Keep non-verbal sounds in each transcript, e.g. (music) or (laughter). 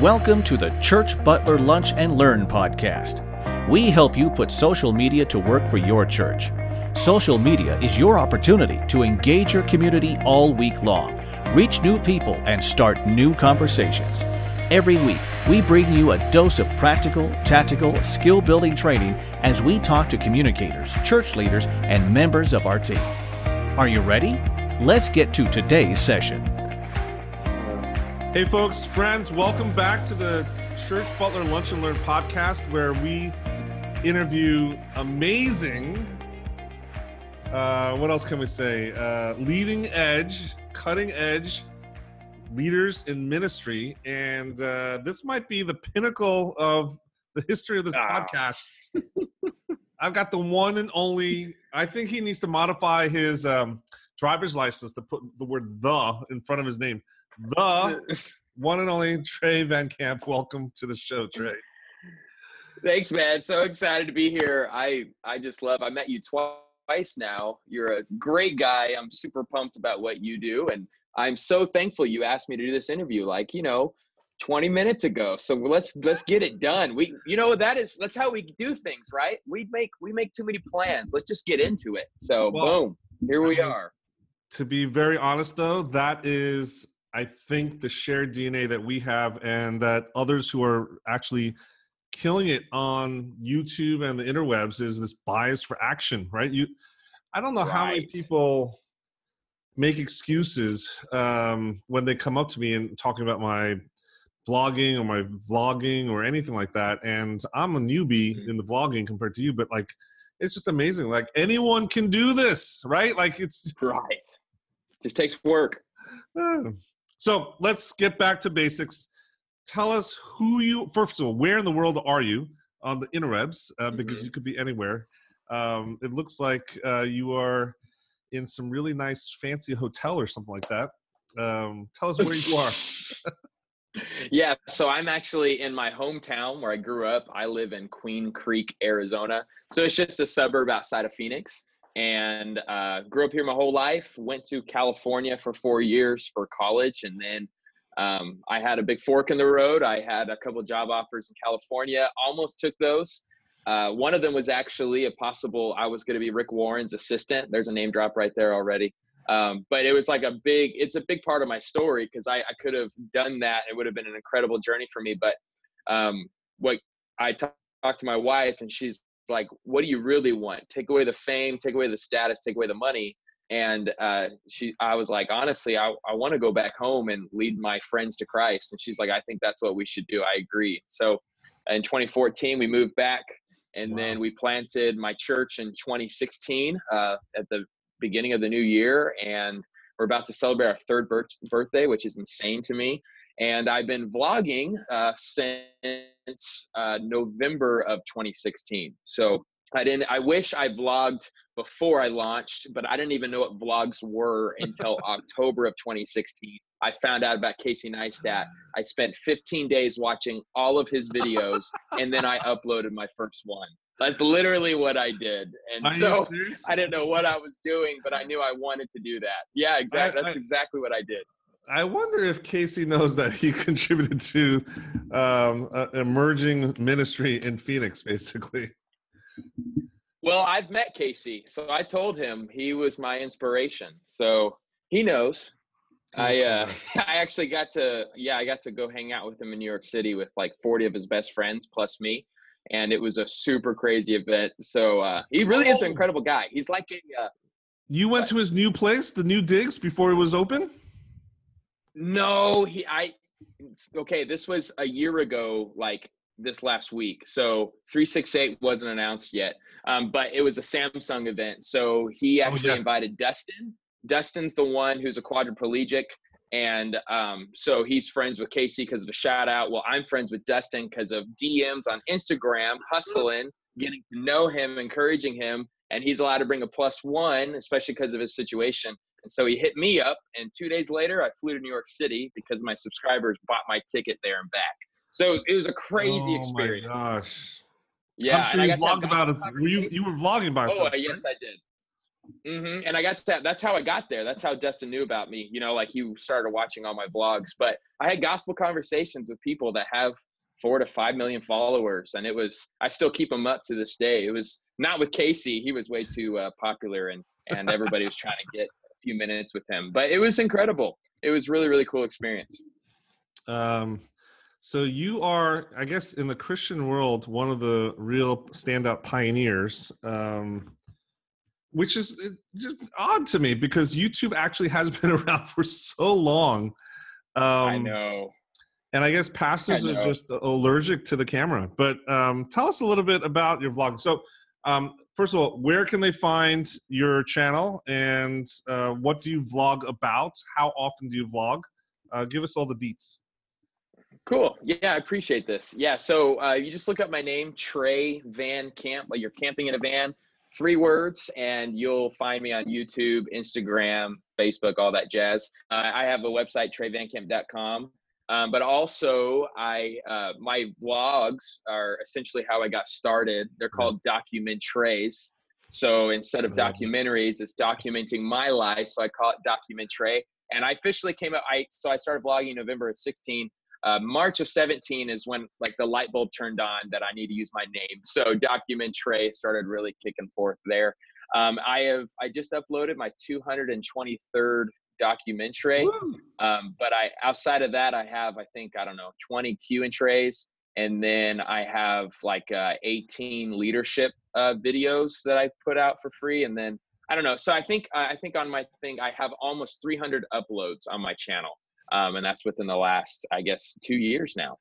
Welcome to the Church Butler Lunch and Learn podcast. We help you put social media to work for your church. Social media is your opportunity to engage your community all week long, reach new people, and start new conversations. Every week, we bring you a dose of practical, tactical, skill building training as we talk to communicators, church leaders, and members of our team. Are you ready? Let's get to today's session. Hey, folks, friends, welcome back to the Church Butler Lunch and Learn podcast, where we interview amazing, uh, what else can we say? Uh, leading edge, cutting edge leaders in ministry. And uh, this might be the pinnacle of the history of this Ah. podcast. I've got the one and only, I think he needs to modify his um, driver's license to put the word the in front of his name. The (laughs) one and only Trey Van Camp. Welcome to the show, Trey. Thanks, man. So excited to be here. I I just love. I met you twice now. You're a great guy. I'm super pumped about what you do, and I'm so thankful you asked me to do this interview. Like you know, 20 minutes ago. So let's let's get it done. We you know that is that's how we do things, right? We make we make too many plans. Let's just get into it. So Well, boom, here we are. To be very honest, though, that is, I think, the shared DNA that we have, and that others who are actually killing it on YouTube and the interwebs is this bias for action, right? You, I don't know how many people make excuses um, when they come up to me and talking about my blogging or my vlogging or anything like that and i'm a newbie Mhm. in the vlogging compared to you but like it's just amazing like anyone can do this right like it's Right. Just takes work. (sighs) (sighs) so let's get back to basics tell us who you first of all where in the world are you on the interwebs uh, because Mhm. you could be anywhere um, it looks like uh, you are in some really nice fancy hotel or something like that um, tell us where you are (laughs) Yeah, so I'm actually in my hometown where I grew up. I live in Queen Creek, Arizona. So it's just a suburb outside of Phoenix. And uh, grew up here my whole life. Went to California for four years for college, and then um, I had a big fork in the road. I had a couple job offers in California. Almost took those. Uh, one of them was actually a possible. I was going to be Rick Warren's assistant. There's a name drop right there already. Um, but it was like a big, it's a big part of my story because I, I could have done that. It would have been an incredible journey for me. But um, what I talked to my wife and she's like, what do you really want? Take away the fame, take away the status, take away the money. And uh, she, I was like, honestly, I, I want to go back home and lead my friends to Christ. And she's like, I think that's what we should do. I agree. So in 2014, we moved back and Wow. then we planted my church in 2016 uh, at the beginning of the new year and we're about to celebrate our third birth- birthday which is insane to me and i've been vlogging uh, since uh, november of 2016 so i didn't i wish i vlogged before i launched but i didn't even know what vlogs were until (laughs) october of 2016 i found out about casey neistat (sighs) i spent 15 days watching all of his videos and then i uploaded my first one that's literally what i did and Are so? I didn't know what I was doing, but I knew I wanted to do that. Yeah, exactly. That's exactly what I did. I wonder if Casey knows that he (laughs) contributed to um, an emerging ministry in Phoenix, basically. Well, I've met Casey, so I told him he was my inspiration. So he knows. I uh, (laughs) I actually got to yeah I got to go hang out with him in New York City with like 40 of his best friends plus me, and it was a super crazy event. So uh, he really is Oh. an incredible guy. He's like a uh, You went to his new place, the new digs, before it was open? No, he I okay, this was a year ago, like this last week. So 368 wasn't announced yet. Um, but it was a Samsung event. So he Oh, actually yes. invited Dustin. Dustin's the one who's a quadriplegic. And um, so he's friends with Casey because of a shout out. Well, I'm friends with Dustin because of DMs on Instagram, hustling, getting to know him, encouraging him. And he's allowed to bring a plus one, especially because of his situation. And so he hit me up, and two days later, I flew to New York City because my subscribers bought my ticket there and back. So it was a crazy oh experience. My gosh. Yeah, I'm sure you got to have vlogged about it. Were you you were vlogging about Oh, it? uh, yes, I did. Mm-hmm. And I got to that. That's how I got there. That's how Dustin knew about me. You know, like he started watching all my vlogs. But I had gospel conversations with people that have four to five million followers, and it was. I still keep them up to this day. It was not with Casey. He was way too uh, popular, and and everybody was trying to get few minutes with him. But it was incredible. It was really really cool experience. Um, so you are, I guess, in the Christian world, one of the real standout pioneers. Um, which is just odd to me because YouTube actually has (laughs) been around for so long. Um, I know. And I guess pastors I are just allergic to the camera. But um, tell us a little bit about your vlog. So, um, first of all, where can they find your channel and uh, what do you vlog about? How often do you vlog? Uh, give us all the deets. Cool. Yeah, I appreciate this. Yeah, so uh, you just look up my name, Trey Van Camp. Like you're camping in a van three words and you'll find me on youtube instagram facebook all that jazz uh, i have a website treyvancamp.com um, but also i uh, my vlogs are essentially how i got started. They're called documentaries. So instead of documentaries it's documenting my life. So i call it documentary. And i officially came out i so i started vlogging november of 16 uh, March of 17 is when like the light bulb turned on that I need to use my name. So document Trey started really kicking forth there. Um, I have I just uploaded my 223rd documentary, um, but I outside of that I have I think I don't know 20 Q and trays, and then I have like uh, 18 leadership uh, videos that I put out for free, and then I don't know. So I think I think on my thing I have almost 300 uploads on my channel um, and that's within the last i guess two years now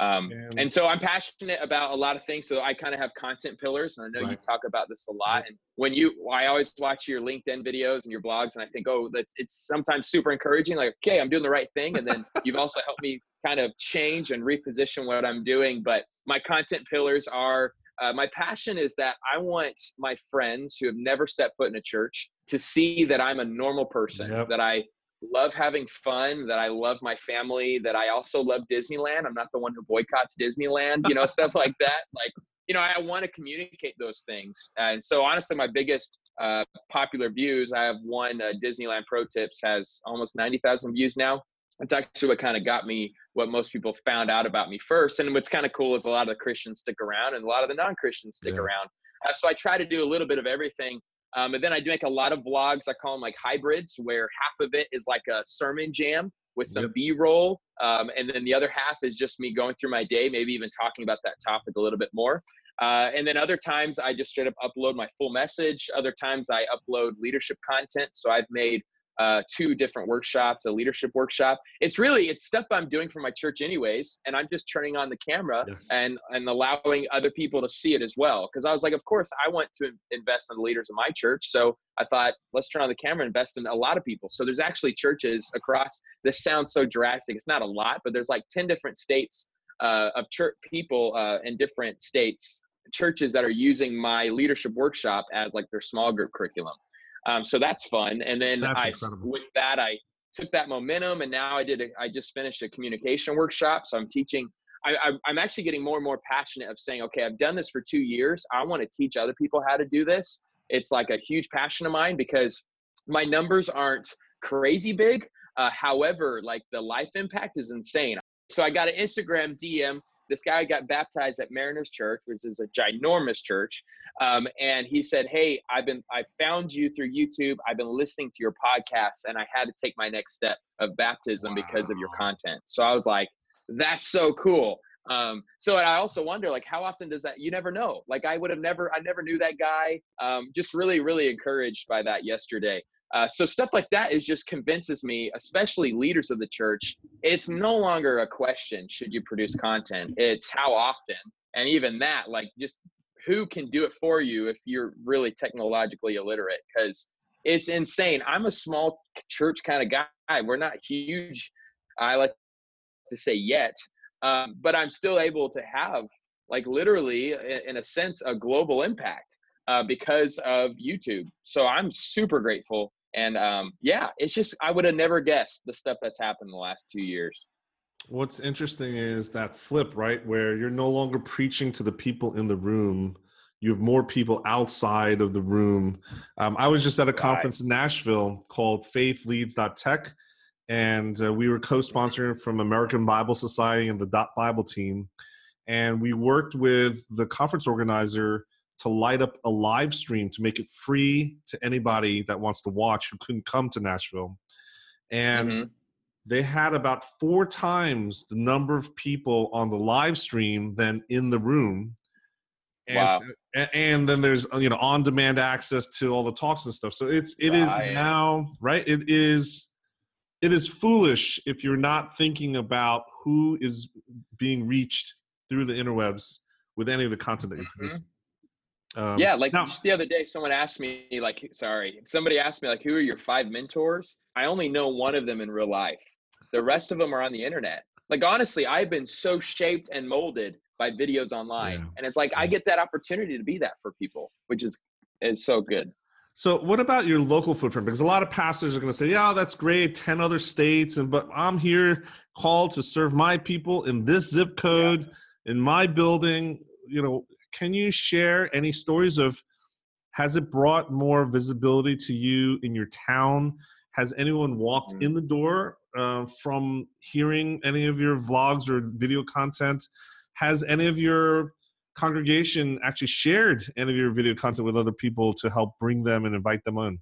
um, and so i'm passionate about a lot of things so i kind of have content pillars and i know right. you talk about this a lot and when you i always watch your linkedin videos and your blogs and i think oh that's it's sometimes super encouraging like okay i'm doing the right thing and then you've also helped me kind of change and reposition what i'm doing but my content pillars are uh, my passion is that I want my friends who have never stepped foot in a church to see that I'm a normal person, yep. that I love having fun, that I love my family, that I also love Disneyland. I'm not the one who boycotts Disneyland, you know, (laughs) stuff like that. Like, you know, I want to communicate those things. And so, honestly, my biggest uh, popular views, I have one uh, Disneyland Pro Tips has almost 90,000 views now. It's actually what kind of got me what most people found out about me first. And what's kind of cool is a lot of the Christians stick around and a lot of the non Christians stick yeah. around. Uh, so, I try to do a little bit of everything. Um, and then I do make a lot of vlogs. I call them like hybrids, where half of it is like a sermon jam with some yep. B-roll, um, and then the other half is just me going through my day, maybe even talking about that topic a little bit more. Uh, and then other times I just straight up upload my full message. Other times I upload leadership content. So I've made uh, two different workshops, a leadership workshop. It's really it's stuff I'm doing for my church anyways, and I'm just turning on the camera yes. and and allowing other people to see it as well. Because I was like, of course, I want to invest in the leaders of my church, so I thought let's turn on the camera and invest in a lot of people. So there's actually churches across. This sounds so drastic. It's not a lot, but there's like ten different states uh, of church people uh, in different states churches that are using my leadership workshop as like their small group curriculum. Um, so that's fun. And then that's I, incredible. with that, I took that momentum and now I did, a, I just finished a communication workshop. So I'm teaching, I, I, am actually getting more and more passionate of saying, okay, I've done this for two years. I want to teach other people how to do this. It's like a huge passion of mine because my numbers aren't crazy big. Uh, however, like the life impact is insane. So I got an Instagram DM this guy got baptized at Mariners Church, which is a ginormous church. Um, and he said, "Hey, I've been I found you through YouTube. I've been listening to your podcast, and I had to take my next step of baptism wow. because of your content." So I was like, "That's so cool." Um, so I also wonder, like, how often does that? You never know. Like, I would have never, I never knew that guy. Um, just really, really encouraged by that yesterday. Uh, so stuff like that is just convinces me, especially leaders of the church, it's no longer a question should you produce content. It's how often, and even that, like just who can do it for you if you're really technologically illiterate? Because it's insane. I'm a small church kind of guy. We're not huge. I like to say yet, um, but I'm still able to have like literally, in a sense, a global impact uh, because of YouTube. So I'm super grateful and um, yeah, it's just I would have never guessed the stuff that's happened in the last two years. What's interesting is that flip, right? Where you're no longer preaching to the people in the room, you have more people outside of the room. Um, I was just at a conference right. in Nashville called faithleads.tech, and uh, we were co-sponsoring from American Bible Society and the Dot Bible team, and we worked with the conference organizer to light up a live stream to make it free to anybody that wants to watch who couldn't come to Nashville, and. Mm-hmm. They had about four times the number of people on the live stream than in the room and, wow. and then there's you know on demand access to all the talks and stuff so it's it right. now right it is it is foolish if you're not thinking about who is being reached through the interwebs with any of the content that you mm-hmm. produce um, yeah like just the other day someone asked me like sorry somebody asked me like who are your five mentors? I only know one of them in real life. The rest of them are on the internet. Like honestly i've been so shaped and molded by videos online yeah. and it's like i get that opportunity to be that for people which is is so good. So what about your local footprint? Because a lot of pastors are going to say yeah that's great 10 other states and but i'm here called to serve my people in this zip code yeah. in my building you know can you share any stories of has it brought more visibility to you in your town has anyone walked mm-hmm. in the door uh, from hearing any of your vlogs or video content has any of your congregation actually shared any of your video content with other people to help bring them and invite them on?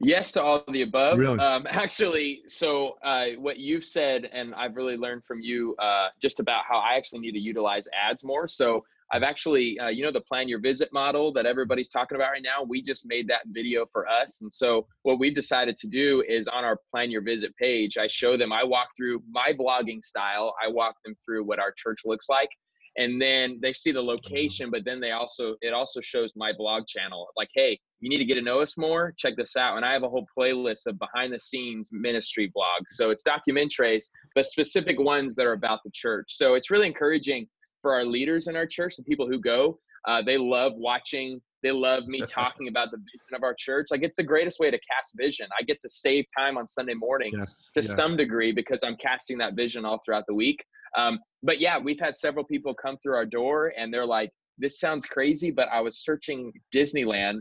Yes to all of the above. Really? Um, (laughs) actually, so uh, what you've said, and I've really learned from you uh, just about how I actually need to utilize ads more. So I've actually, uh, you know, the plan your visit model that everybody's talking about right now. We just made that video for us. And so what we've decided to do is on our plan your visit page, I show them, I walk through my vlogging style. I walk them through what our church looks like. And then they see the location, but then they also, it also shows my blog channel. Like, hey, you need to get to know us more. Check this out. And I have a whole playlist of behind the scenes ministry blogs So it's documentaries, but specific ones that are about the church. So it's really encouraging for our leaders in our church, the people who go. Uh, they love watching. They love me (laughs) talking about the vision of our church. Like it's the greatest way to cast vision. I get to save time on Sunday mornings yes, to yes. some degree because I'm casting that vision all throughout the week. Um, but yeah, we've had several people come through our door and they're like, "This sounds crazy, but I was searching Disneyland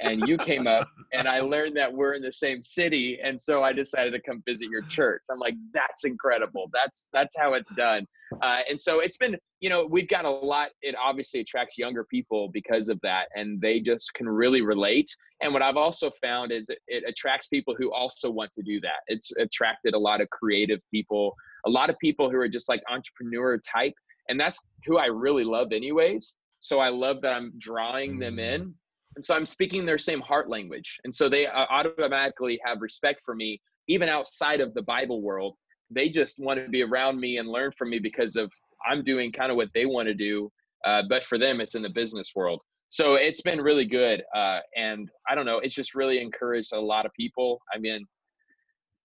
and you came up and I learned that we're in the same city and so I decided to come visit your church. I'm like that's incredible. That's that's how it's done. Uh, and so it's been you know we've got a lot it obviously attracts younger people because of that and they just can really relate and what I've also found is it, it attracts people who also want to do that. It's attracted a lot of creative people, a lot of people who are just like entrepreneur type and that's who I really love anyways. So I love that I'm drawing them mm. in and so I'm speaking their same heart language. And so they uh, automatically have respect for me, even outside of the Bible world. They just want to be around me and learn from me because of I'm doing kind of what they want to do. Uh, but for them, it's in the business world. So it's been really good. Uh, and I don't know, it's just really encouraged a lot of people. I mean,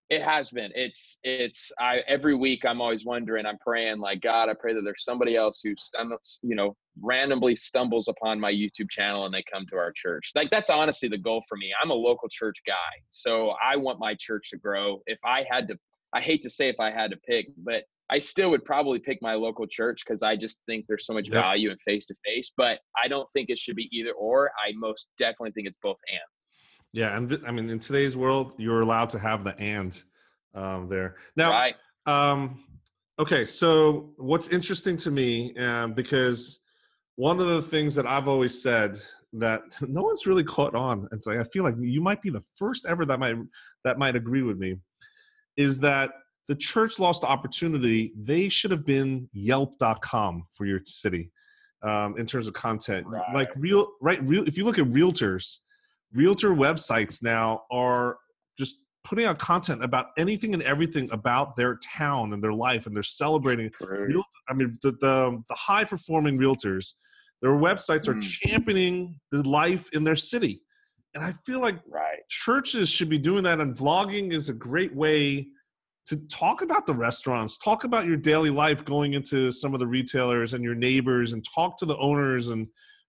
it has been. It's it's I every week I'm always wondering, I'm praying like God, I pray that there's somebody else who you know, randomly stumbles upon my YouTube channel and they come to our church. Like that's honestly the goal for me. I'm a local church guy. So I want my church to grow. If I had to I hate to say if I had to pick, but I still would probably pick my local church because I just think there's so much yep. value in face to face. But I don't think it should be either or. I most definitely think it's both and. Yeah, and th- I mean, in today's world, you're allowed to have the and um, there. Now, right. um, okay, so what's interesting to me, um, because one of the things that I've always said that (laughs) no one's really caught on, it's like I feel like you might be the first ever that might that might agree with me, is that the church lost the opportunity. They should have been Yelp.com for your city. Um, in terms of content, right. like real, right? Real. If you look at realtors, realtor websites now are just putting out content about anything and everything about their town and their life and they're celebrating real, i mean the, the, the high performing realtors their websites are mm. championing the life in their city and i feel like right. churches should be doing that and vlogging is a great way to talk about the restaurants talk about your daily life going into some of the retailers and your neighbors and talk to the owners and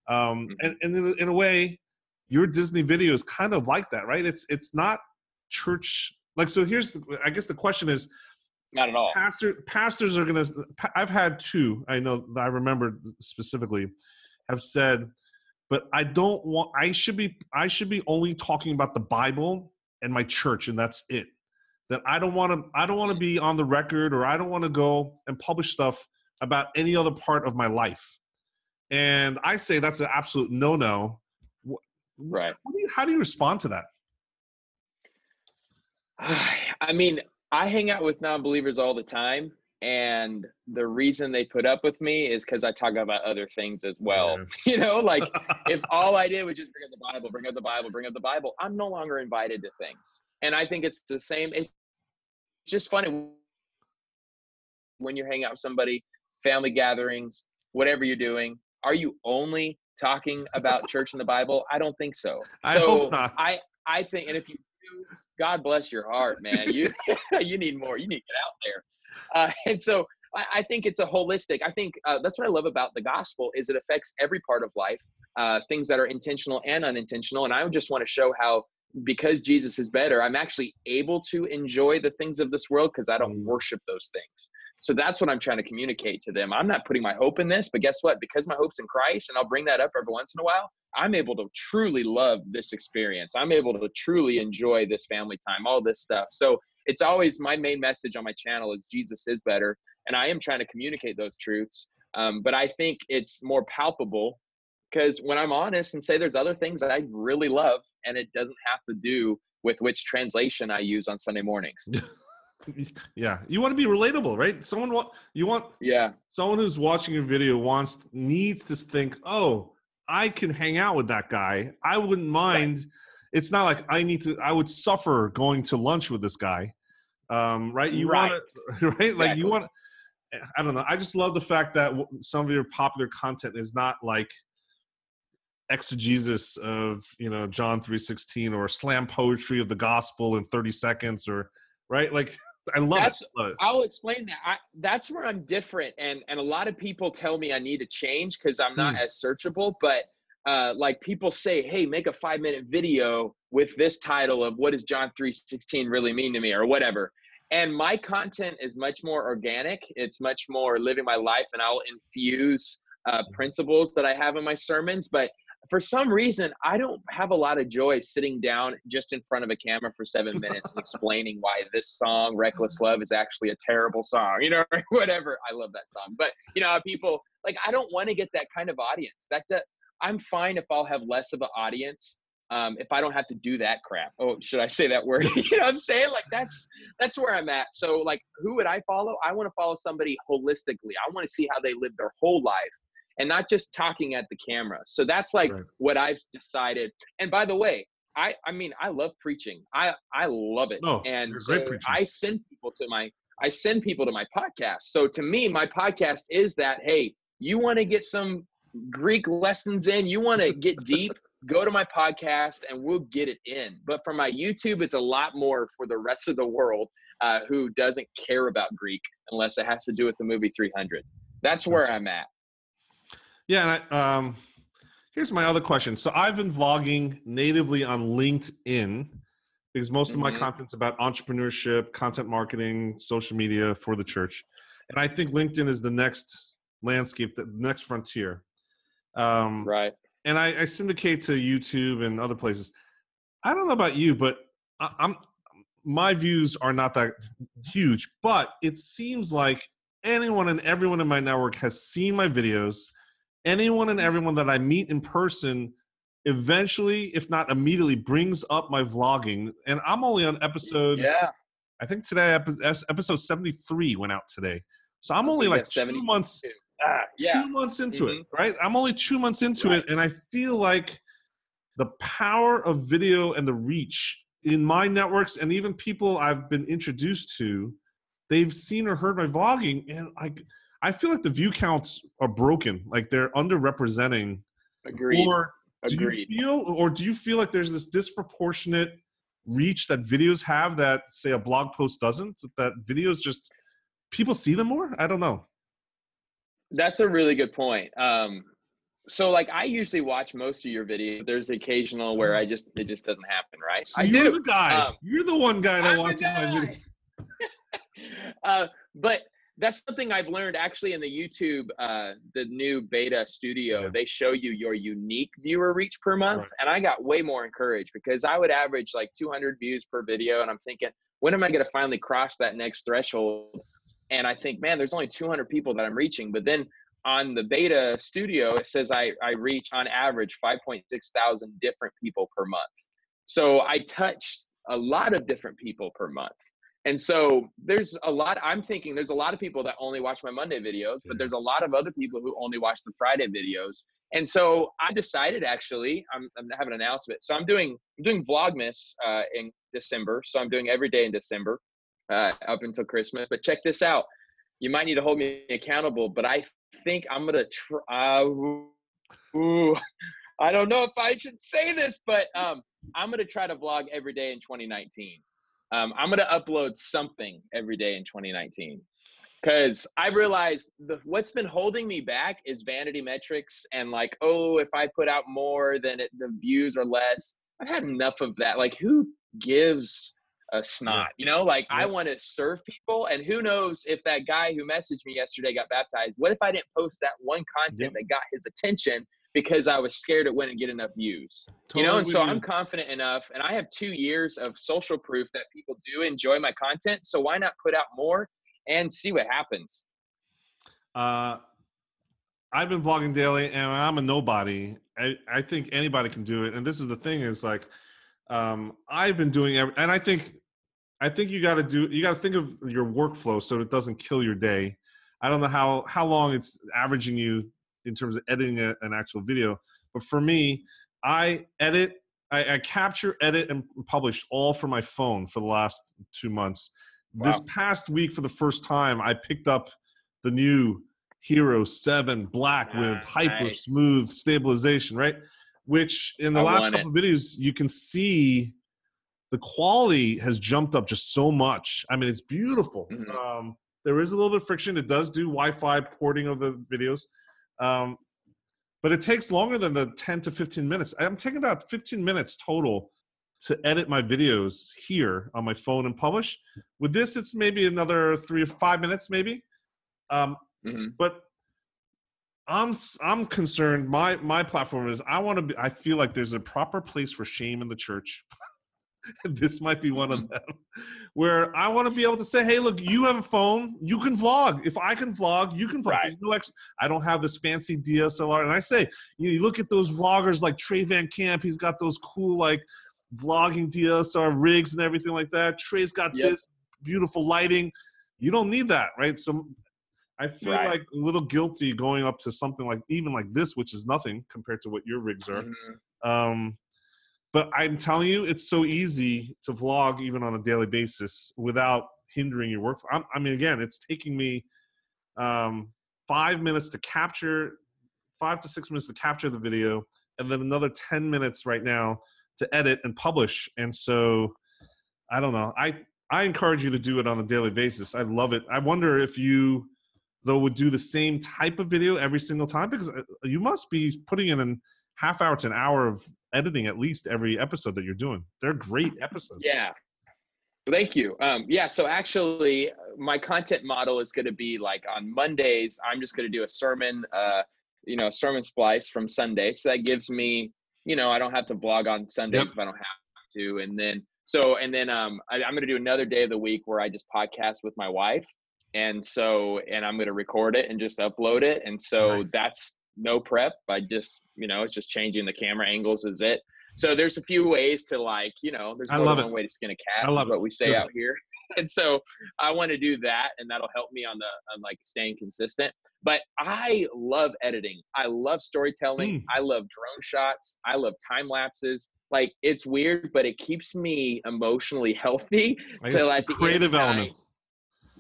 um, mm-hmm. and, and in, in a way your Disney video is kind of like that, right? It's it's not church like so. Here's the, I guess the question is not at all. Pastor pastors are gonna. I've had two. I know I remember specifically have said, but I don't want. I should be. I should be only talking about the Bible and my church, and that's it. That I don't want to. I don't want to be on the record, or I don't want to go and publish stuff about any other part of my life. And I say that's an absolute no-no. Right. How do you, how do you respond to that? (sighs) I mean, I hang out with non-believers all the time, and the reason they put up with me is because I talk about other things as well. Yeah. (laughs) You know, like if (laughs) all I did was just bring up the Bible, bring up the Bible, bring up the Bible, I'm no longer invited to things. And I think it's the same. It's just funny when you're hanging out with somebody, family gatherings, whatever you're doing. Are you only talking about (laughs) church and the Bible? I don't think so. I so hope not. I I think, and if you do, God bless your heart, man. You (laughs) you need more. You need to get out there. Uh, (laughs) and so I, I, think it's a holistic. I think uh, that's what I love about the gospel is it affects every part of life, uh, things that are intentional and unintentional. And I just want to show how because Jesus is better, I'm actually able to enjoy the things of this world because I don't mm. worship those things. So that's what I'm trying to communicate to them. I'm not putting my hope in this, but guess what? Because my hope's in Christ, and I'll bring that up every once in a while, I'm able to truly love this experience. I'm able to truly enjoy this family time, all this stuff. So it's always my main message on my channel is Jesus is better. And I am trying to communicate those truths. Um, but I think it's more palpable because when I'm honest and say there's other things that I really love, and it doesn't have to do with which translation I use on Sunday mornings. (laughs) yeah you want to be relatable right? Someone want you want yeah. someone who's watching your video wants needs to think oh i can hang out with that guy. I wouldn't mind. Right. it's not like i need to i would suffer going to lunch with this guy um, right? You right. want (laughs) to right? Exactly. like you want i don't know. I just love the fact that some of your popular content is not like exegesis of you know john 316 or slam poetry of the gospel in 30 seconds or right? Like I love that's, it. I'll explain that. I, that's where I'm different, and and a lot of people tell me I need to change because I'm not hmm. as searchable. But uh, like people say, hey, make a five minute video with this title of what does John three sixteen really mean to me, or whatever. And my content is much more organic. It's much more living my life, and I'll infuse uh, principles that I have in my sermons. But for some reason, I don't have a lot of joy sitting down just in front of a camera for seven (laughs) minutes and explaining why this song, Reckless Love, is actually a terrible song, you know, (laughs) whatever. I love that song. But, you know, people like, I don't want to get that kind of audience. That, that I'm fine if I'll have less of an audience. Um, if I don't have to do that crap. Oh, should I say that word? (laughs) you know what I'm saying? Like that's that's where I'm at. So like who would I follow? I want to follow somebody holistically. I want to see how they live their whole life and not just talking at the camera. So that's like right. what I've decided. And by the way, I I mean I love preaching. I I love it. Oh, and so I send people to my I send people to my podcast. So to me, my podcast is that hey, you want to get some Greek lessons in, you want to get deep, (laughs) go to my podcast and we'll get it in. But for my YouTube, it's a lot more for the rest of the world uh, who doesn't care about Greek unless it has to do with the movie 300. That's where I'm at. Yeah, I, um, here's my other question. So I've been vlogging natively on LinkedIn because most mm-hmm. of my mm-hmm. content's about entrepreneurship, content marketing, social media for the church, and I think LinkedIn is the next landscape, the next frontier. Um, right. And I, I syndicate to YouTube and other places. I don't know about you, but I, I'm my views are not that huge, but it seems like anyone and everyone in my network has seen my videos anyone and everyone that I meet in person eventually, if not immediately, brings up my vlogging. And I'm only on episode. Yeah. I think today episode 73 went out today. So I'm only like two months. Ah, yeah. Two months into mm-hmm. it, right? I'm only two months into right. it, and I feel like the power of video and the reach in my networks and even people I've been introduced to, they've seen or heard my vlogging, and like I feel like the view counts are broken. Like they're underrepresenting. Agreed. Or do Agreed. you feel, or do you feel like there's this disproportionate reach that videos have that say a blog post doesn't? That videos just people see them more. I don't know. That's a really good point. Um, so like I usually watch most of your videos. There's occasional where I just it just doesn't happen, right? So I you're do. the guy. Um, you're the one guy that I'm watches my video. (laughs) uh, but that's something I've learned actually in the YouTube, uh, the new beta studio. Yeah. They show you your unique viewer reach per month, Right. and I got way more encouraged because I would average like 200 views per video, and I'm thinking, when am I going to finally cross that next threshold? And I think, man, there's only 200 people that I'm reaching, but then on the beta studio, it says I I reach on average 5.6 thousand different people per month. So I touched a lot of different people per month. And so there's a lot, I'm thinking there's a lot of people that only watch my Monday videos, but there's a lot of other people who only watch the Friday videos. And so I decided actually, I'm, I'm gonna an announcement. So I'm doing, I'm doing Vlogmas uh, in December. So I'm doing every day in December uh, up until Christmas. But check this out. You might need to hold me accountable, but I think I'm going to try. Uh, ooh, (laughs) I don't know if I should say this, but um, I'm going to try to vlog every day in 2019. Um, I'm going to upload something every day in 2019 because I realized the what's been holding me back is vanity metrics and like, oh, if I put out more, then it, the views are less. I've had enough of that. Like, who gives a snot? You know, like I want to serve people, and who knows if that guy who messaged me yesterday got baptized? What if I didn't post that one content Yep. that got his attention because I was scared it wouldn't get enough views? you know and so i'm confident enough and i have two years of social proof that people do enjoy my content so why not put out more and see what happens Uh, I've been vlogging daily, and I'm a nobody. I, I think anybody can do it. And this is the thing: is like, um, I've been doing, every, and I think, I think you got to do, you got to think of your workflow so it doesn't kill your day. I don't know how how long it's averaging you in terms of editing a, an actual video, but for me, I edit, I, I capture, edit, and publish all from my phone for the last two months. This past week, for the first time, I picked up the new Hero 7 Black with Ah, hyper nice. smooth stabilization, right? Which in the I last couple of videos, you can see the quality has jumped up just so much. I mean, it's beautiful. Mhm. Um, there is a little bit of friction. It does do Wi Fi porting of the videos. Um, but it takes longer than the 10 to 15 minutes. I'm taking about 15 minutes total to edit my videos here on my phone and publish. With this, it's maybe another three or five minutes, maybe. Um, Mhm. but I'm I'm concerned. My my platform is I want to be. I feel like there's a proper place for shame in the church. (laughs) (laughs) this might be one of them, where I want to be able to say, "Hey, look, you have a phone. You can vlog. If I can vlog, you can vlog. Right. There's no ex- I don't have this fancy DSLR." And I say, you, know, you look at those vloggers like Trey Van Camp. He's got those cool like vlogging DSLR rigs and everything like that. Trey's got Yep. this beautiful lighting. You don't need that, right? So I feel Right. like a little guilty going up to something like even like this, which is nothing compared to what your rigs are. Mhm. Um, but I'm telling you, it's so easy to vlog even on a daily basis without hindering your work. I mean, again, it's taking me um, five minutes to capture, five to six minutes to capture the video, and then another 10 minutes right now to edit and publish. And so I don't know. I, I encourage you to do it on a daily basis. I love it. I wonder if you, though, would do the same type of video every single time because uh, you must be putting in a half hour to an hour of editing at least every episode that you're doing. They're great episodes. yeah thank you um, yeah so actually uh, my content model is going to be like on mondays i'm just going to do a sermon uh, you know a sermon splice from sunday so that gives me you know i don't have to blog on sundays Yep. if i don't have to and then so and then um, I, i'm going to do another day of the week where i just podcast with my wife and so and i'm going to record it and just upload it and so Nice. that's no prep by just you know it's just changing the camera angles is it. So there's a few ways to like you know there's more than one way to skin a cat I love what we say out here. (laughs) And so i want to do that and that'll help me on the on like staying consistent. But i love editing. I love storytelling. Mm. i love drone shots. I love time lapses. Like it's weird but it keeps me emotionally healthy So end creative night- elements.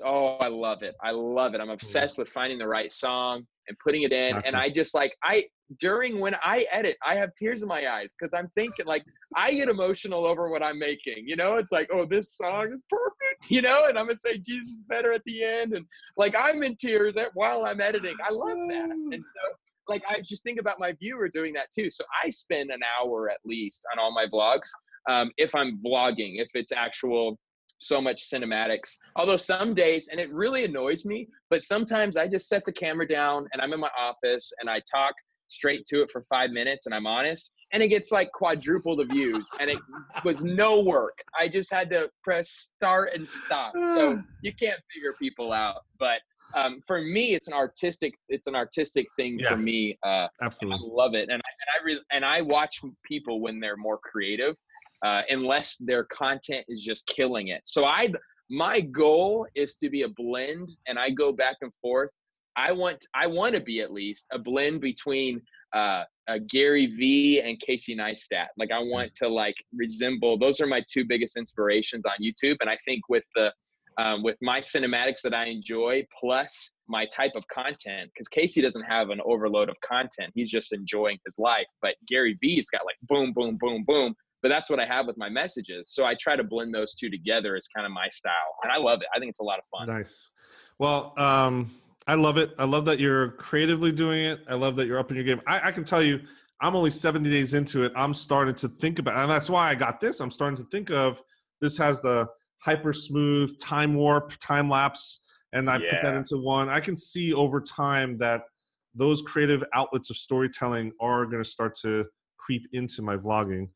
Oh, I love it. I love it. I'm obsessed with finding the right song and putting it in. Gotcha. And I just like I during when I edit, I have tears in my eyes because I'm thinking like I get emotional over what I'm making. You know, it's like, oh, this song is perfect. (laughs) You know, and I'm gonna say Jesus is better at the end, and like I'm in tears at, while I'm editing. I love that. And so like I just think about my viewer doing that too. So I spend an hour at least on all my vlogs. Um, if I'm vlogging, if it's actual so much cinematics. Although some days, and it really annoys me, but sometimes I just set the camera down and I'm in my office and I talk straight to it for five minutes and I'm honest, and it gets like quadruple the views, and it was no work. I just had to press start and stop. So (sighs) you can't figure people out, but um, for me, it's an artistic, it's an artistic thing yeah, for me. Uh, absolutely, I love it, and I, and I re- and I watch people when they're more creative, uh, unless their content is just killing it. So I, my goal is to be a blend, and I go back and forth. I want, I want to be at least a blend between uh, Gary Vee and Casey Neistat. Like I want to like resemble. Those are my two biggest inspirations on YouTube, and I think with the um, with my cinematics that I enjoy, plus my type of content, because Casey doesn't have an overload of content. He's just enjoying his life. But Gary Vee's got like boom, boom, boom, boom. But that's what I have with my messages. So I try to blend those two together as kind of my style. And I love it. I think it's a lot of fun. Nice. Well, um, I love it. I love that you're creatively doing it. I love that you're up in your game. I, I can tell you, I'm only 70 days into it. I'm starting to think about, and that's why I got this. I'm starting to think of this has the hyper smooth time warp time lapse and i yeah. put that into one i can see over time that those creative outlets of storytelling are going to start to creep into my vlogging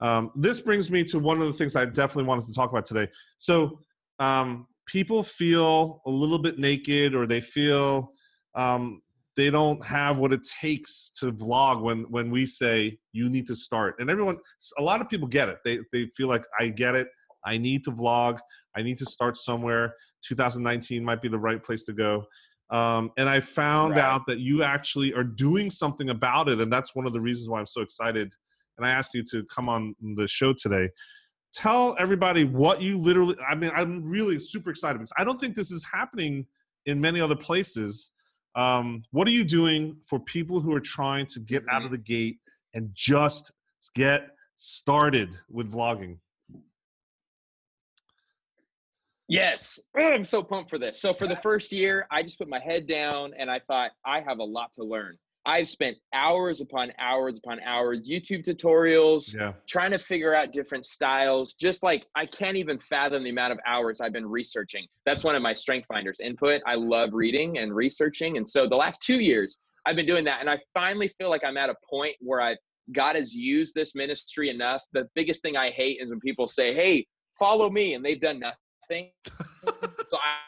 um, this brings me to one of the things i definitely wanted to talk about today so um, people feel a little bit naked or they feel um, they don't have what it takes to vlog when when we say you need to start and everyone a lot of people get it they they feel like i get it I need to vlog. I need to start somewhere. 2019 might be the right place to go. Um, and I found right. out that you actually are doing something about it. And that's one of the reasons why I'm so excited. And I asked you to come on the show today. Tell everybody what you literally, I mean, I'm really super excited because I don't think this is happening in many other places. Um, what are you doing for people who are trying to get out of mm-hmm. the gate and just get started with vlogging? Yes, (clears throat) I'm so pumped for this. So for the first year, I just put my head down and I thought I have a lot to learn. I've spent hours upon hours upon hours YouTube tutorials, yeah. trying to figure out different styles. Just like I can't even fathom the amount of hours I've been researching. That's one of my strength finders input. I love reading and researching. And so the last two years, I've been doing that. And I finally feel like I'm at a point where I've God has used this ministry enough. The biggest thing I hate is when people say, Hey, follow me, and they've done nothing nothing. (laughs) so I,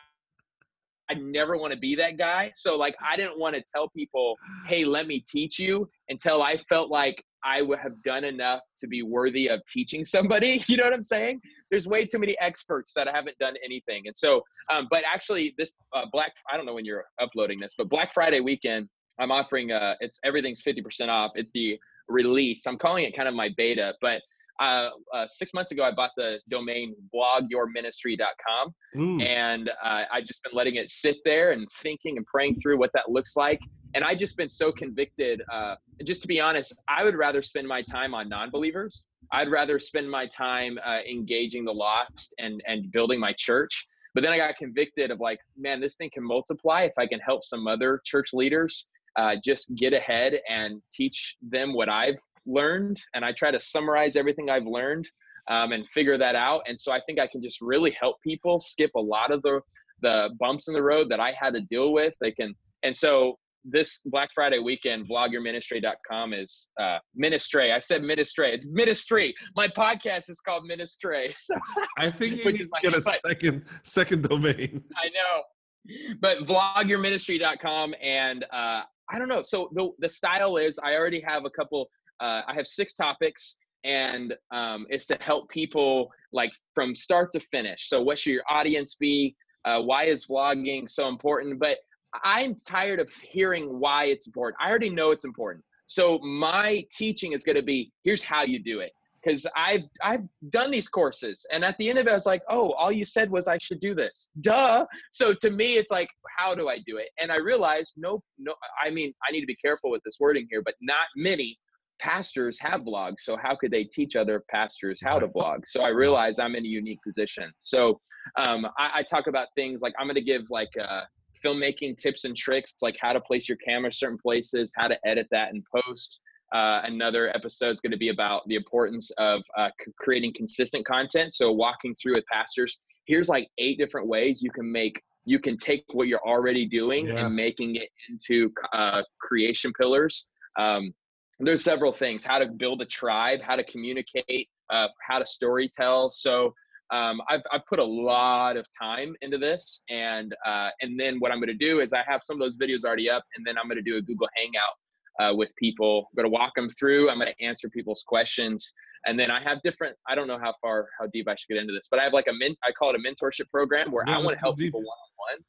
I never want to be that guy. So like I didn't want to tell people, "Hey, let me teach you," until I felt like I would have done enough to be worthy of teaching somebody. (laughs) You know what I'm saying? There's way too many experts that I haven't done anything. And so, um, but actually, this uh, Black, I don't know when you're uploading this, but Black Friday weekend, I'm offering, uh, it's everything's 50% off. It's the release. I'm calling it kind of my beta, but uh, uh, six months ago, I bought the domain vlogyourministry.com, mm. and uh, I've just been letting it sit there and thinking and praying through what that looks like. And I've just been so convicted. Uh, just to be honest, I would rather spend my time on non-believers. I'd rather spend my time uh, engaging the lost and and building my church. But then I got convicted of like, man, this thing can multiply if I can help some other church leaders uh, just get ahead and teach them what I've learned and I try to summarize everything I've learned um, and figure that out. And so I think I can just really help people skip a lot of the the bumps in the road that I had to deal with. They can, and so this Black Friday weekend, vlogyourministry.com is uh, ministry. I said ministry. It's ministry. My podcast is called ministry. (laughs) So, I think you need to get a second second domain. (laughs) I know, but vlogyourministry.com and uh, I don't know. So the the style is I already have a couple uh, I have six topics, and um, it's to help people like from start to finish. So, what should your audience be? Uh, why is vlogging so important? But I'm tired of hearing why it's important. I already know it's important. So my teaching is going to be here's how you do it because I've I've done these courses and at the end of it I was like oh all you said was I should do this duh so to me it's like how do I do it and I realized no no I mean I need to be careful with this wording here but not many pastors have blogs so how could they teach other pastors how to blog? So i realize i'm in a unique position. So um, I, I, talk about things like i'm going to give like uh, filmmaking tips and tricks like how to place your camera certain places how to edit that and post. Uh, another episode is going to be about the importance of uh, c- creating consistent content. So walking through with pastors here's like eight different ways you can make you can take what you're already doing Yeah. and making it into uh, creation pillars. Um, there's several things how to build a tribe how to communicate uh, how to story tell. So um, I've, I've put a lot of time into this and uh, and then what i'm going to do is i have some of those videos already up and then i'm going to do a google hangout uh, with people. I'm going to walk them through i'm going to answer people's questions and then i have different i don't know how far how deep i should get into this but i have like a men i call it a mentorship program where Yeah, i want to help deep. people one-on-one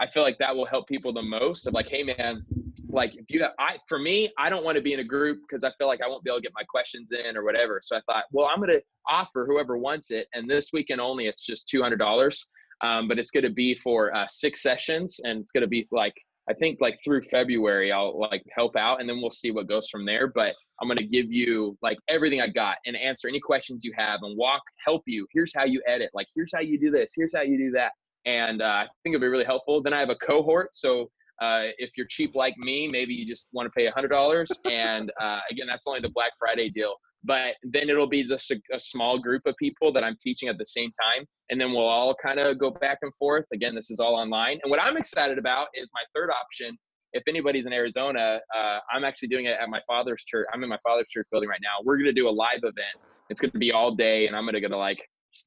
i feel like that will help people the most of like hey man like if you have, I for me, I don't want to be in a group because I feel like I won't be able to get my questions in or whatever. So I thought, well, I'm gonna offer whoever wants it, and this weekend only, it's just two hundred dollars. Um, but it's gonna be for uh, six sessions, and it's gonna be like I think like through February, I'll like help out, and then we'll see what goes from there. But I'm gonna give you like everything I got and answer any questions you have, and walk help you. Here's how you edit. Like here's how you do this. Here's how you do that. And uh, I think it'll be really helpful. Then I have a cohort, so uh, if you're cheap like me, maybe you just want to pay $100. And uh, again, that's only the Black Friday deal. But then it'll be just a, a small group of people that I'm teaching at the same time. And then we'll all kind of go back and forth. Again, this is all online. And what I'm excited about is my third option. If anybody's in Arizona, uh, I'm actually doing it at my father's church. I'm in my father's church building right now. We're going to do a live event. It's going to be all day, and I'm going to go to like,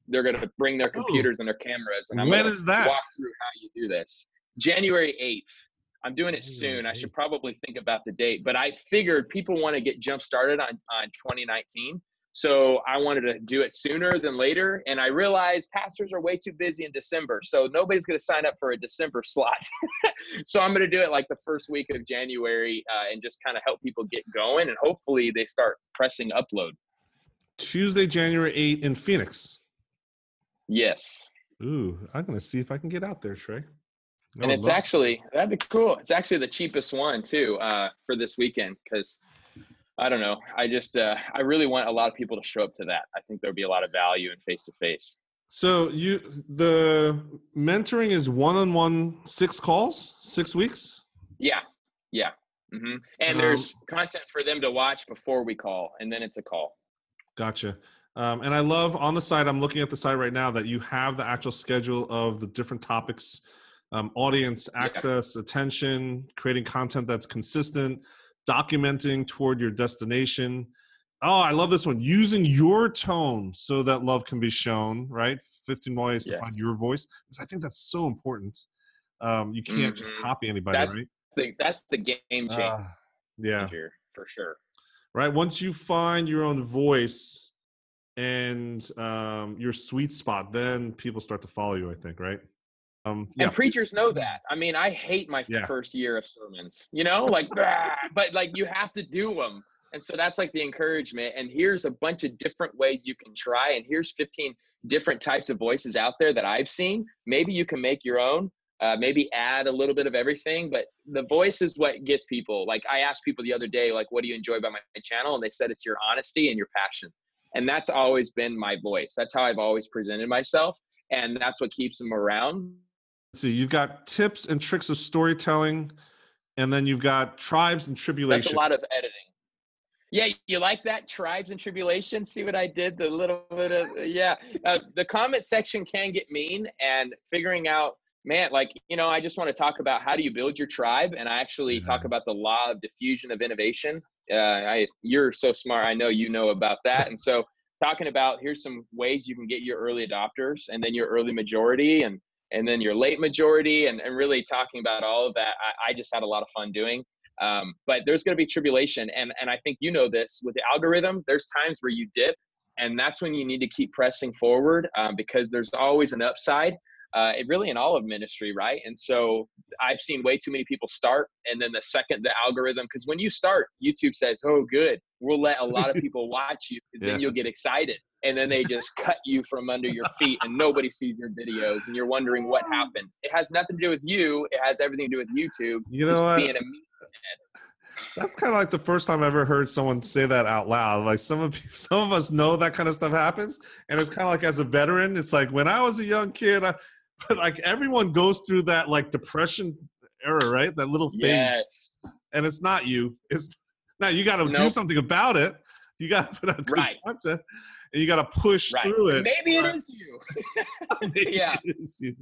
they're going to bring their Oh. computers and their cameras. And I'm When gonna that? walk through how you do this. January 8th. I'm doing it soon. I should probably think about the date, but I figured people want to get jump started on, on 2019. So I wanted to do it sooner than later. And I realized pastors are way too busy in December. So nobody's going to sign up for a December slot. (laughs) so I'm going to do it like the first week of January uh, and just kind of help people get going. And hopefully they start pressing upload. Tuesday, January 8th in Phoenix. Yes. Ooh, I'm gonna see if I can get out there, Trey. I and it's love- actually that'd be cool. It's actually the cheapest one too uh, for this weekend because I don't know. I just uh, I really want a lot of people to show up to that. I think there'll be a lot of value in face to face. So you the mentoring is one on one, six calls, six weeks. Yeah, yeah. hmm And Um, there's content for them to watch before we call, and then it's a call. Gotcha. Um, and I love on the site. I'm looking at the site right now that you have the actual schedule of the different topics, um, audience access, attention, creating content that's consistent, documenting toward your destination. Oh, I love this one. Using your tone so that love can be shown. Right, 15 ways to find your voice. Because I think that's so important. Um, you can't just Mhm. copy anybody, That's right? Think that's the game changer Ah, yeah. for sure. right once you find your own voice and um, your sweet spot then people start to follow you i think right um yeah And preachers know that. I mean, I hate my Yeah. first year of sermons, you know, like, but like you have to do them. And so that's like the encouragement. And here's a bunch of different ways you can try. And here's 15 different types of voices out there that I've seen. Maybe you can make your own, uh, maybe add a little bit of everything, but the voice is what gets people. Like I asked people the other day, like, what do you enjoy about my channel? And they said it's your honesty and your passion. And that's always been my voice. That's how I've always presented myself. And that's what keeps them around. Let's see you've got tips and tricks of storytelling and then you've got tribes and That's a lot of editing. Yeah, you like that tribes and tribulations. See what I did? The little bit of yeah. Uh, the comment section can get mean, and figuring out, man, like you know, I just want to talk about how do you build your tribe, and I actually talk about the law of diffusion of innovation. Uh, I, you're so smart. I know you know about that, and so talking about here's some ways you can get your early adopters, and then your early majority, and and then your late majority, and, and really talking about all of that. I, I just had a lot of fun doing. Um, but there's going to be tribulation, and and I think you know this with the algorithm. There's times where you dip, and that's when you need to keep pressing forward um, because there's always an upside. Uh, it really in all of ministry, right? And so I've seen way too many people start, and then the second the algorithm, because when you start, YouTube says, "Oh, good, we'll let a lot of (laughs) people watch you, because then you'll get excited." And then they just cut you from under your feet, and nobody sees your videos, and you're wondering what (laughs) happened. It has nothing to do with you. It has everything to do with YouTube. You know what? being a That's kind of like the first time I ever heard someone say that out loud. Like some of (laughs) some of us know that kind of stuff happens, and it's kind of like as a veteran, it's like when I was a young kid, I, but (laughs) like everyone goes through that like depression era, right? That little phase, Yes. and it's not you. It's now you got to do something about it. You got to put out good Right. content. and you got to push Right. through it. Maybe it is you. (laughs) Maybe (laughs) yeah. it is you.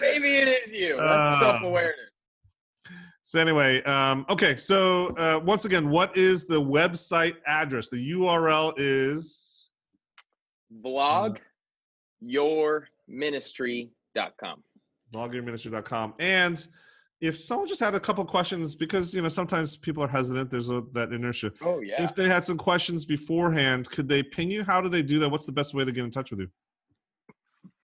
Maybe it is you. Uh, self awareness. So anyway, um, okay. So uh, once again, what is the website address? The URL is Vlog your ministry.com. vlogyourministry.com. And if someone just had a couple questions, because you know sometimes people are hesitant, there's a, that inertia. Oh, yeah. If they had some questions beforehand, could they ping you? How do they do that? What's the best way to get in touch with you?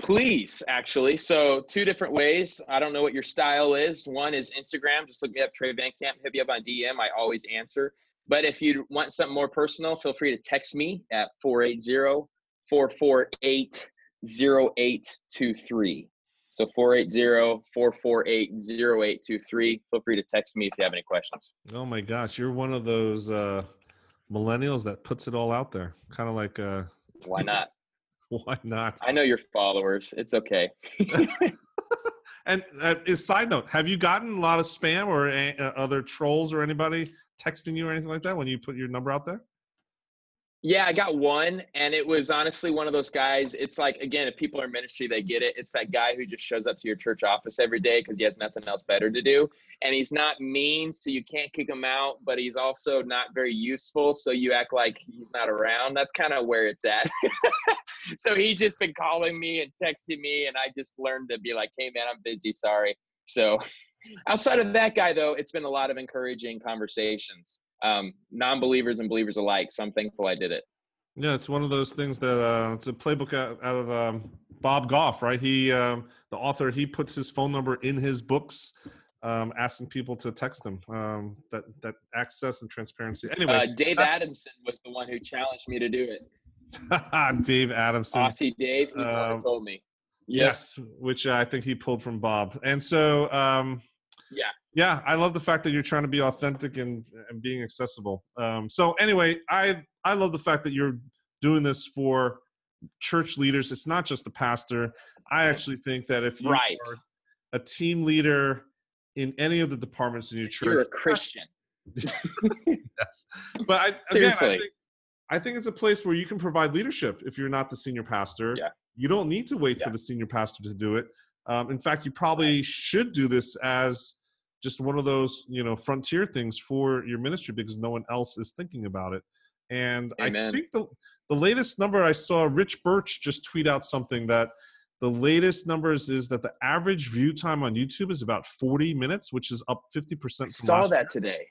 Please, actually. So, two different ways. I don't know what your style is. One is Instagram. Just look me up, Trey Van Camp. Hit me up on DM. I always answer. But if you want something more personal, feel free to text me at 480 448 0823. So 480 448 0823. Feel free to text me if you have any questions. Oh my gosh, you're one of those uh, millennials that puts it all out there. Kind of like, uh, Why not? (laughs) why not? I know your followers. It's okay. (laughs) And uh, a side note, have you gotten a lot of spam or uh, other trolls or anybody texting you or anything like that when you put your number out there? Yeah, I got one, and it was honestly one of those guys. It's like, again, if people are in ministry, they get it. It's that guy who just shows up to your church office every day because he has nothing else better to do. And he's not mean, so you can't kick him out, but he's also not very useful, so you act like he's not around. That's kind of where it's at. (laughs) so he's just been calling me and texting me, and I just learned to be like, hey, man, I'm busy. Sorry. So (laughs) outside of that guy, though, it's been a lot of encouraging conversations um, non-believers and believers alike. So I'm thankful I did it. Yeah, it's one of those things that uh, it's a playbook out, out of um, Bob Goff, right? He, um, the author, he puts his phone number in his books, um, asking people to text him. Um, that that access and transparency. Anyway, Uh, Dave Adamson was the one who challenged me to do it. (laughs) Dave Adamson. Aussie Dave, he's Um, told me. Yep. Yes, which I think he pulled from Bob. And so, um, Yeah. Yeah, I love the fact that you're trying to be authentic and, and being accessible. Um, so anyway, I I love the fact that you're doing this for church leaders. It's not just the pastor. I actually think that if you Right. are a team leader in any of the departments in your church, You're a (laughs) Christian. yes. But I, again, I think, I think it's a place where you can provide leadership if you're not the senior pastor. Yeah. You don't need to wait for the senior pastor to do it. Um, in fact, you probably should do this as just one of those, you know, frontier things for your ministry because no one else is thinking about it. And I think the the latest number I saw, Rich Birch just tweet out something that the latest numbers is that the average view time on YouTube is about 40 minutes, which is up 50% from Saw that today.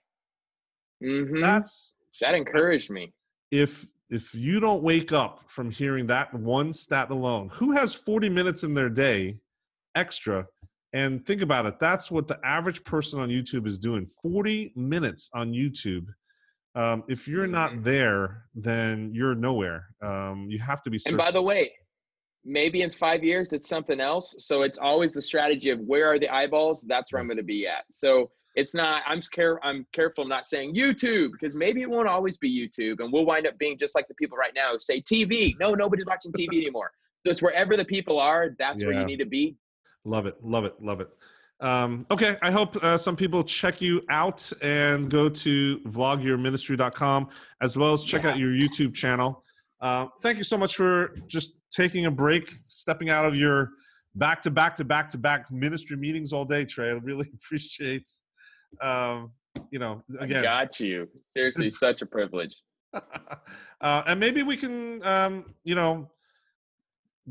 hmm that's That encouraged me. if if you don't wake up from hearing that one stat alone who has 40 minutes in their day extra and think about it that's what the average person on youtube is doing 40 minutes on youtube um, if you're not there then you're nowhere um, you have to be And by the way, maybe in five years it's something else. So it's always the strategy of where are the eyeballs? That's where I'm going to be at. So it's not. I'm care. I'm careful not saying YouTube because maybe it won't always be YouTube, and we'll wind up being just like the people right now who say TV. No, nobody's watching TV (laughs) anymore. So it's wherever the people are. That's where you need to be. Love it, love it, love it. Um, okay, I hope uh, some people check you out and go to vlogyourministry.com as well as check Yeah. out your YouTube channel. Uh, thank you so much for just taking a break, stepping out of your back to back to back to back ministry meetings all day, Trey. I really (laughs) appreciate, um, you know, I again, got you. Seriously, such a privilege. (laughs) uh, and maybe we can, um, you know,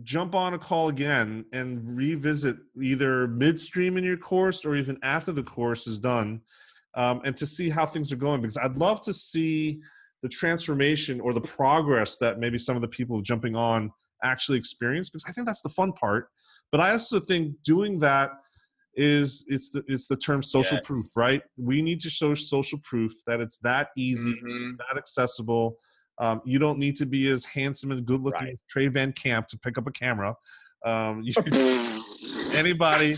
jump on a call again and revisit either midstream in your course or even after the course is done, um, and to see how things are going. Because I'd love to see the transformation or the progress that maybe some of the people jumping on actually experience. Because I think that's the fun part. But I also think doing that is it's the it's the term social Yes. proof, right? We need to show social proof that it's that easy Mhm. that accessible. Um, you don't need to be as handsome and good looking Right. as Trey Van Camp to pick up a camera. Um, (laughs) you, (laughs) anybody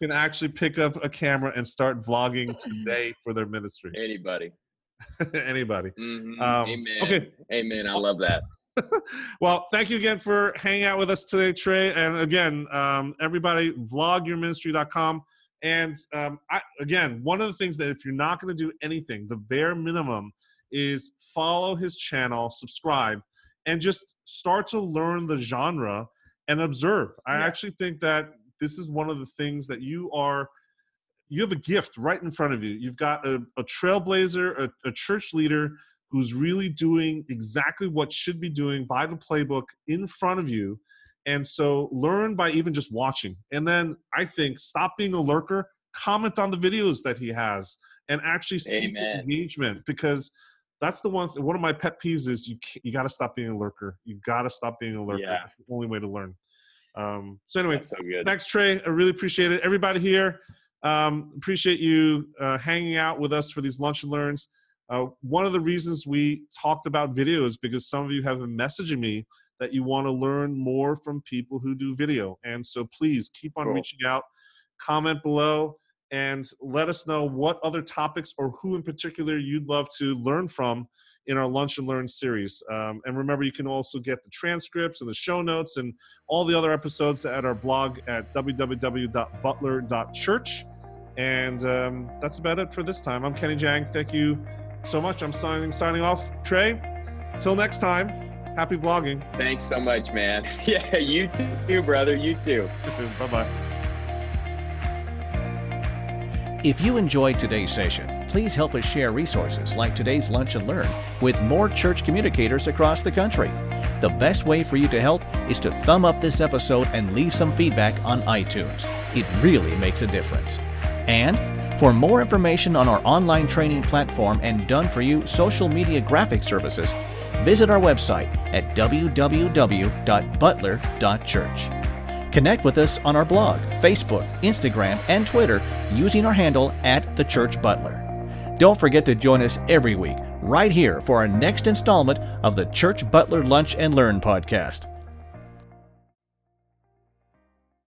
can actually pick up a camera and start vlogging today for their ministry. (laughs) Anybody. anybody. Mhm. Um, Amen. okay. Amen. I love that. well, thank you again for hanging out with us today, Trey. And again, um, everybody, vlogyourministry.com. And um, I, again, one of the things that if you're not going to do anything, the bare minimum is follow his channel, subscribe, and just start to learn the genre and observe. I Yeah. actually think that this is one of the things that you are you have a gift right in front of you. You've got a, a trailblazer, a, a church leader who's really doing exactly what should be doing by the playbook in front of you. And so learn by even just watching. And then I think stop being a lurker, comment on the videos that he has, and actually see engagement because that's the one. One of my pet peeves is you you got to stop being a lurker. You got to stop being a lurker. Yeah. That's the only way to learn. Um, so anyway, so. Thanks, Trey. I really appreciate it. Everybody here, um, appreciate you uh, hanging out with us for these lunch and learns. Uh, one of the reasons we talked about video is because some of you have been messaging me that you want to learn more from people who do video. And so please keep on Cool. reaching out, comment below, and let us know what other topics or who in particular you'd love to learn from in our Lunch and Learn series. Um, and remember, you can also get the transcripts and the show notes and all the other episodes at our blog at www.butler.church. And um, that's about it for this time. I'm Kenny Jahng. Thank you so much. I'm signing signing off. Trey, till next time, happy vlogging. Thanks so much, man. (laughs) Yeah, you too, brother. You too. (laughs) bye bye. If you enjoyed today's session, please help us share resources like today's Lunch and Learn with more church communicators across the country. The best way for you to help is to thumb up this episode and leave some feedback on iTunes. It really makes a difference. And for more information on our online training platform and done for you social media graphic services, visit our website at www.butler.church. Connect with us on our blog, Facebook, Instagram, and Twitter using our handle at The Church Butler. Don't forget to join us every week right here for our next installment of the Church Butler Lunch and Learn podcast.